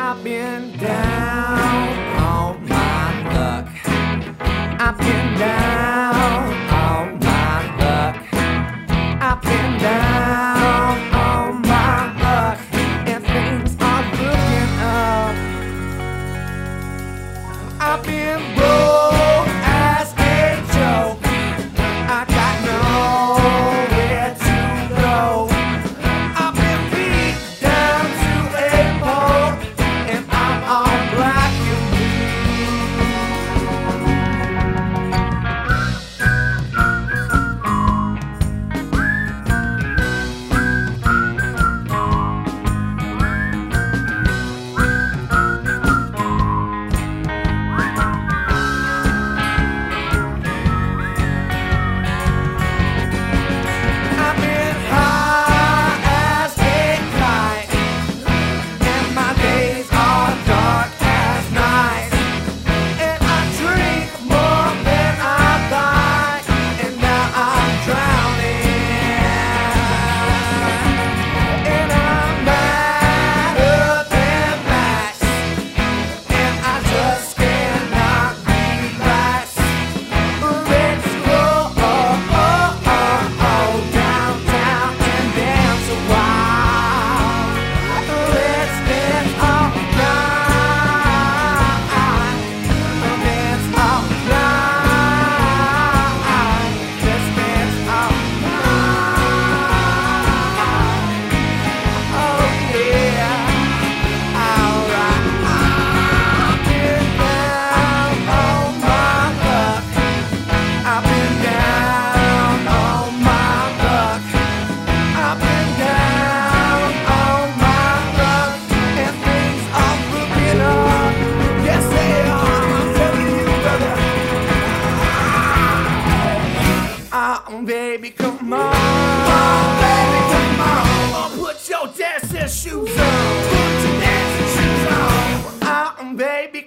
I've been down on my luck. I've been down on my luck. I've been down on my luck. And things are looking up. I've been on, baby, come on. Come on, baby, come on. Oh, put your dancing shoes on. Put your dancing shoes on. Come on, baby,